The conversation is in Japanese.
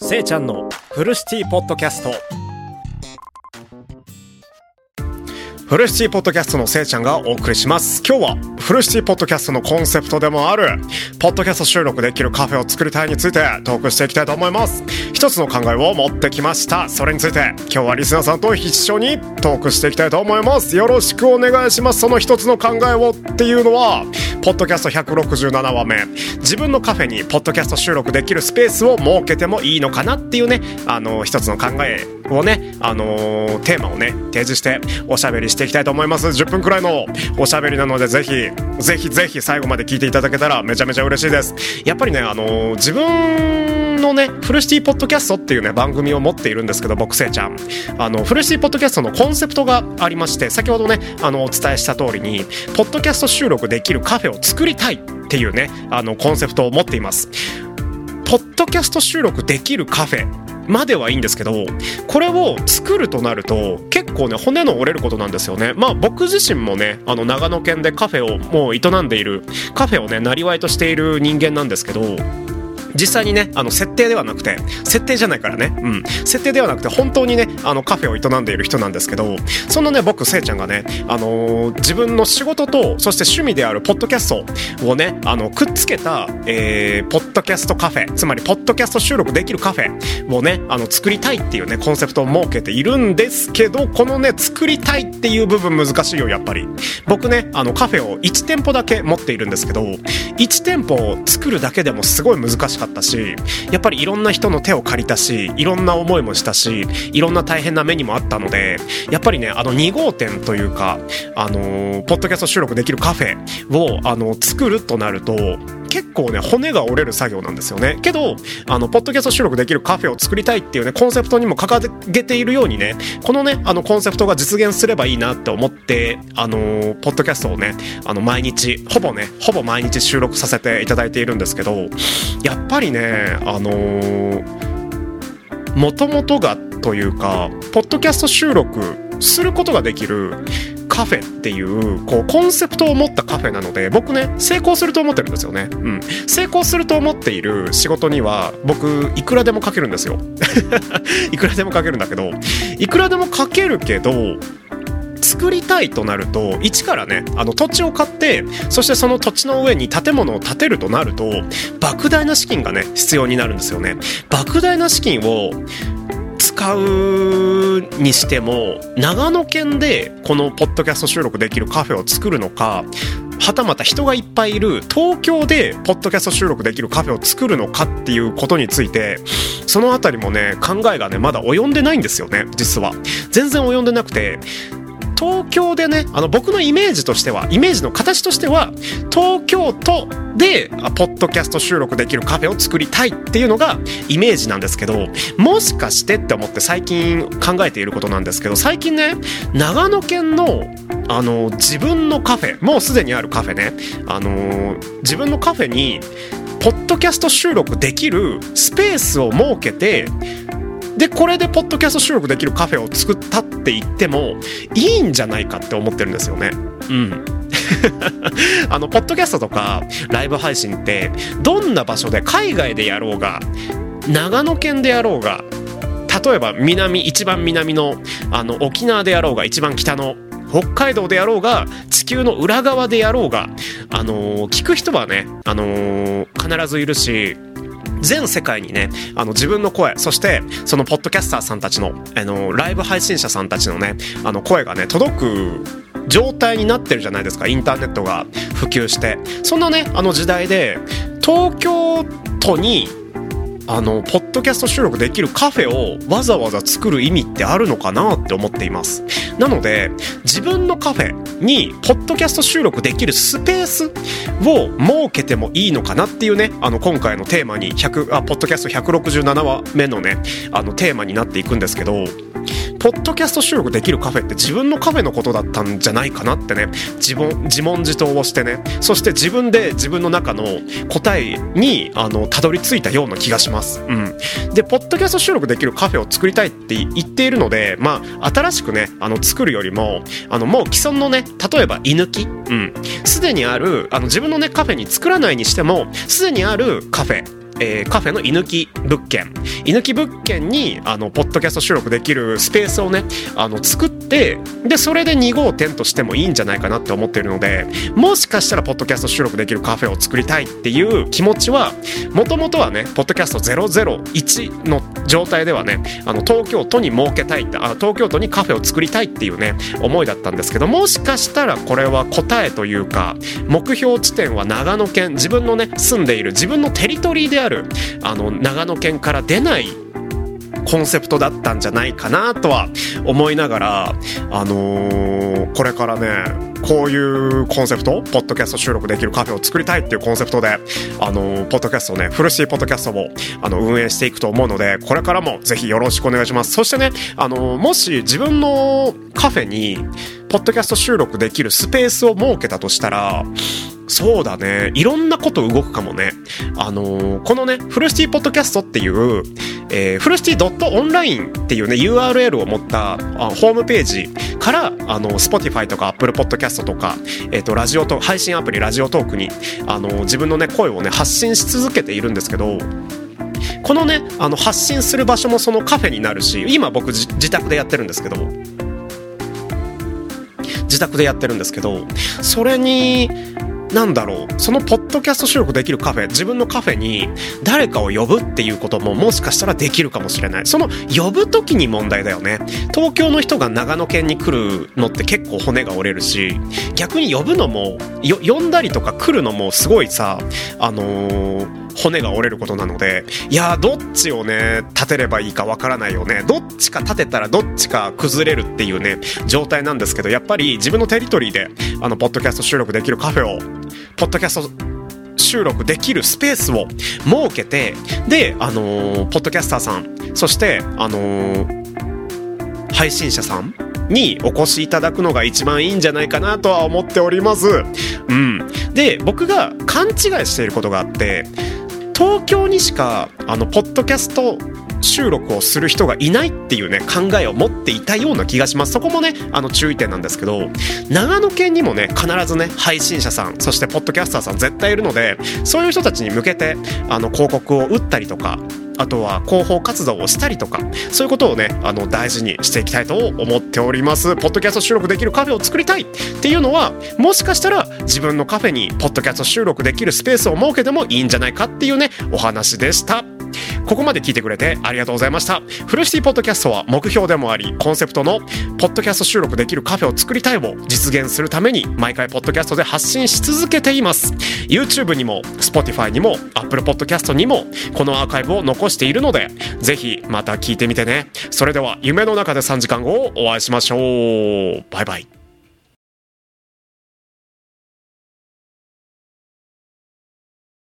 せいちゃんのフルシティポッドキャスト。フルシティポッドキャストのせいちゃんがお送りします。今日はフルシティポッドキャストのコンセプトでもあるポッドキャスト収録できるカフェを作りたいについてトークしていきたいと思います。一つの考えを持ってきました。それについて今日はリスナーさんと一緒にトークしていきたいと思います。よろしくお願いします。その一つの考えをっていうのはポッドキャスト167話目。自分のカフェにポッドキャスト収録できるスペースを設けてもいいのかなっていうねあの一つの考えをねあのーテーマをね提示しておしゃべりしていきたいと思います。10分くらいのおしゃべりなのでぜひぜひぜひ最後まで聞いていただけたらめちゃめちゃ嬉しいです。やっぱりねあのー自分のねフルシティポッドキャストっていうね番組を持っているんですけど僕せいちゃん。あのフルシティポッドキャストのコンセプトがありまして先ほどねあのお伝えした通りにポッドキャスト収録できるカフェを作りたいっていうねあのコンセプトを持っています。ポッドキャスト収録できるカフェまではいいんですけどこれを作るとなると結構ね骨の折れることなんですよね。まあ僕自身もねあの長野県でカフェをもう営んでいるカフェをねなりわいとしている人間なんですけど実際にねあの設定ではなくて設定じゃないからね。うん。設定ではなくて本当にねあのカフェを営んでいる人なんですけどそんなね僕せいちゃんがねあのー自分の仕事とそして趣味であるポッドキャストをねあのくっつけた、えーポッドキャストカフェつまりポッドキャスト収録できるカフェをねあの作りたいっていうねコンセプトを設けているんですけどこのね作りたいっていう部分難しいよやっぱり。僕ねあのカフェを1店舗だけ持っているんですけど1店舗を作るだけでもすごい難しい。かったしやっぱりいろんな人の手を借りたしいろんな思いもしたしいろんな大変な目にもあったのでやっぱりねあの2号店というかあのーポッドキャスト収録できるカフェをあの作るとなると結構ね骨が折れる作業なんですよね。けどあのポッドキャスト収録できるカフェを作りたいっていうねコンセプトにも掲げているようにねこのねあのコンセプトが実現すればいいなって思ってあのーポッドキャストをねあの毎日ほぼねほぼ毎日収録させていただいているんですけどやっぱりねあのもともとがというかポッドキャスト収録することができるカフェっていうこうコンセプトを持ったカフェなので僕ね成功すると思ってるんですよね、うん、成功すると思っている仕事には僕いくらでも書けるんですよ。いくらでも書けるんだけどいくらでも書けるけど作りたいとなると一からねあの土地を買ってそしてその土地の上に建物を建てるとなると莫大な資金がね必要になるんですよね。莫大な資金を使うにしても長野県でこのポッドキャスト収録できるカフェを作るのかはたまた人がいっぱいいる東京でポッドキャスト収録できるカフェを作るのかっていうことについてその辺りもね考えがねまだ及んでないんですよね実は。全然及んでなくて東京でねあの僕のイメージとしてはイメージの形としては東京都でポッドキャスト収録できるカフェを作りたいっていうのがイメージなんですけどもしかしてって思って最近考えていることなんですけど最近ね長野県のあの自分のカフェもうすでにあるカフェねあの自分のカフェにポッドキャスト収録できるスペースを設けてでこれでポッドキャスト収録できるカフェを作ったって言ってもいいんじゃないかって思ってるんですよね。うん あのポッドキャストとかライブ配信ってどんな場所で海外でやろうが長野県でやろうが例えば南一番南のあの沖縄でやろうが一番北の北海道でやろうが地球の裏側でやろうが、あのー聞く人はね、あのー必ずいるし全世界にねあの自分の声そしてそのポッドキャスターさんたちのあのライブ配信者さんたちのねあの声がね届く状態になってるじゃないですか。インターネットが普及して。そんなねあの時代で東京都にあのポッドキャスト収録できるカフェをわざわざ作る意味ってあるのかなって思っています。なので自分のカフェにポッドキャスト収録できるスペースを設けてもいいのかなっていうねあの今回のテーマに100あポッドキャスト167話目のねあのテーマになっていくんですけどポッドキャスト収録できるカフェって自分のカフェのことだったんじゃないかなってね。自問自問自答をしてね。そして自分で自分の中の答えにあのたどり着いたような気がします。うん、でポッドキャスト収録できるカフェを作りたいって言っているのでまあ新しくねあの作るよりもあのもう既存のね例えば居抜き。うん。すでにあるあの自分のねカフェに作らないにしてもすでにあるカフェえー、カフェの居抜き物件。居抜き物件にあのポッドキャスト収録できるスペースをねあの作ってでそれで2号店としてもいいんじゃないかなって思ってるのでもしかしたらポッドキャスト収録できるカフェを作りたいっていう気持ちはもともとはねポッドキャスト001の状態ではねあの東京都に設けたいあ東京都にカフェを作りたいっていうね思いだったんですけどもしかしたらこれは答えというか目標地点は長野県自分のね住んでいる自分のテリトリーであるあの長野県から出ないコンセプトだったんじゃないかなとは思いながら、あのー、これからね、こういうコンセプト、ポッドキャスト収録できるカフェを作りたいっていうコンセプトで、あのー、ポッドキャストね、フルシーポッドキャストを、あの、運営していくと思うので、これからもぜひよろしくお願いします。そしてね、あのー、もし自分のカフェに、ポッドキャスト収録できるスペースを設けたとしたら、そうだね。いろんなこと動くかもね。あのー、このね、フルシティポッドキャストっていう、えー、フルシティ .online っていうね、URL を持ったあホームページから、あの、Spotify とか Apple Podcast とか、えっ、ー、と、ラジオと、配信アプリラジオトークに、あの、自分のね、声をね、発信し続けているんですけど、このね、あの、発信する場所もそのカフェになるし、今僕自宅でやってるんですけど、自宅でやってるんですけど、それに、なんだろう、そのポッドキャスト収録できるカフェ、自分のカフェに誰かを呼ぶっていうことももしかしたらできるかもしれない。その呼ぶ時に問題だよね。東京の人が長野県に来るのって結構骨が折れるし、逆に呼ぶのも、呼んだりとか来るのもすごいさ、あのー骨が折れることなのでいやどっちをね立てればいいかわからないよねどっちか立てたらどっちか崩れるっていうね状態なんですけどやっぱり自分のテリトリーであのポッドキャスト収録できるカフェをポッドキャスト収録できるスペースを設けてであのー、ポッドキャスターさんそしてあのー、配信者さんにお越しいただくのが一番いいんじゃないかなとは思っております。うん。で、僕が勘違いしていることがあって、東京にしかあのポッドキャスト収録をする人がいないっていうね考えを持っていたような気がします。そこもねあの注意点なんですけど長野県にもね必ずね配信者さんそしてポッドキャスターさん絶対いるのでそういう人たちに向けてあの広告を打ったりとかあとは広報活動をしたりとかそういうことをねあの大事にしていきたいと思っておりますポッドキャスト収録できるカフェを作りたいっていうのはもしかしたら自分のカフェにポッドキャスト収録できるスペースを設けてもいいんじゃないかっていうねお話でした。ここまで聞いてくれてありがとうございました。フルシティポッドキャストは目標でもあり、コンセプトのポッドキャスト収録できるカフェを作りたいを実現するために、毎回ポッドキャストで発信し続けています。YouTube にも、Spotify にも、Apple Podcast にも、このアーカイブを残しているので、ぜひまた聞いてみてね。それでは、夢の中で3時間後をお会いしましょう。バイバイ。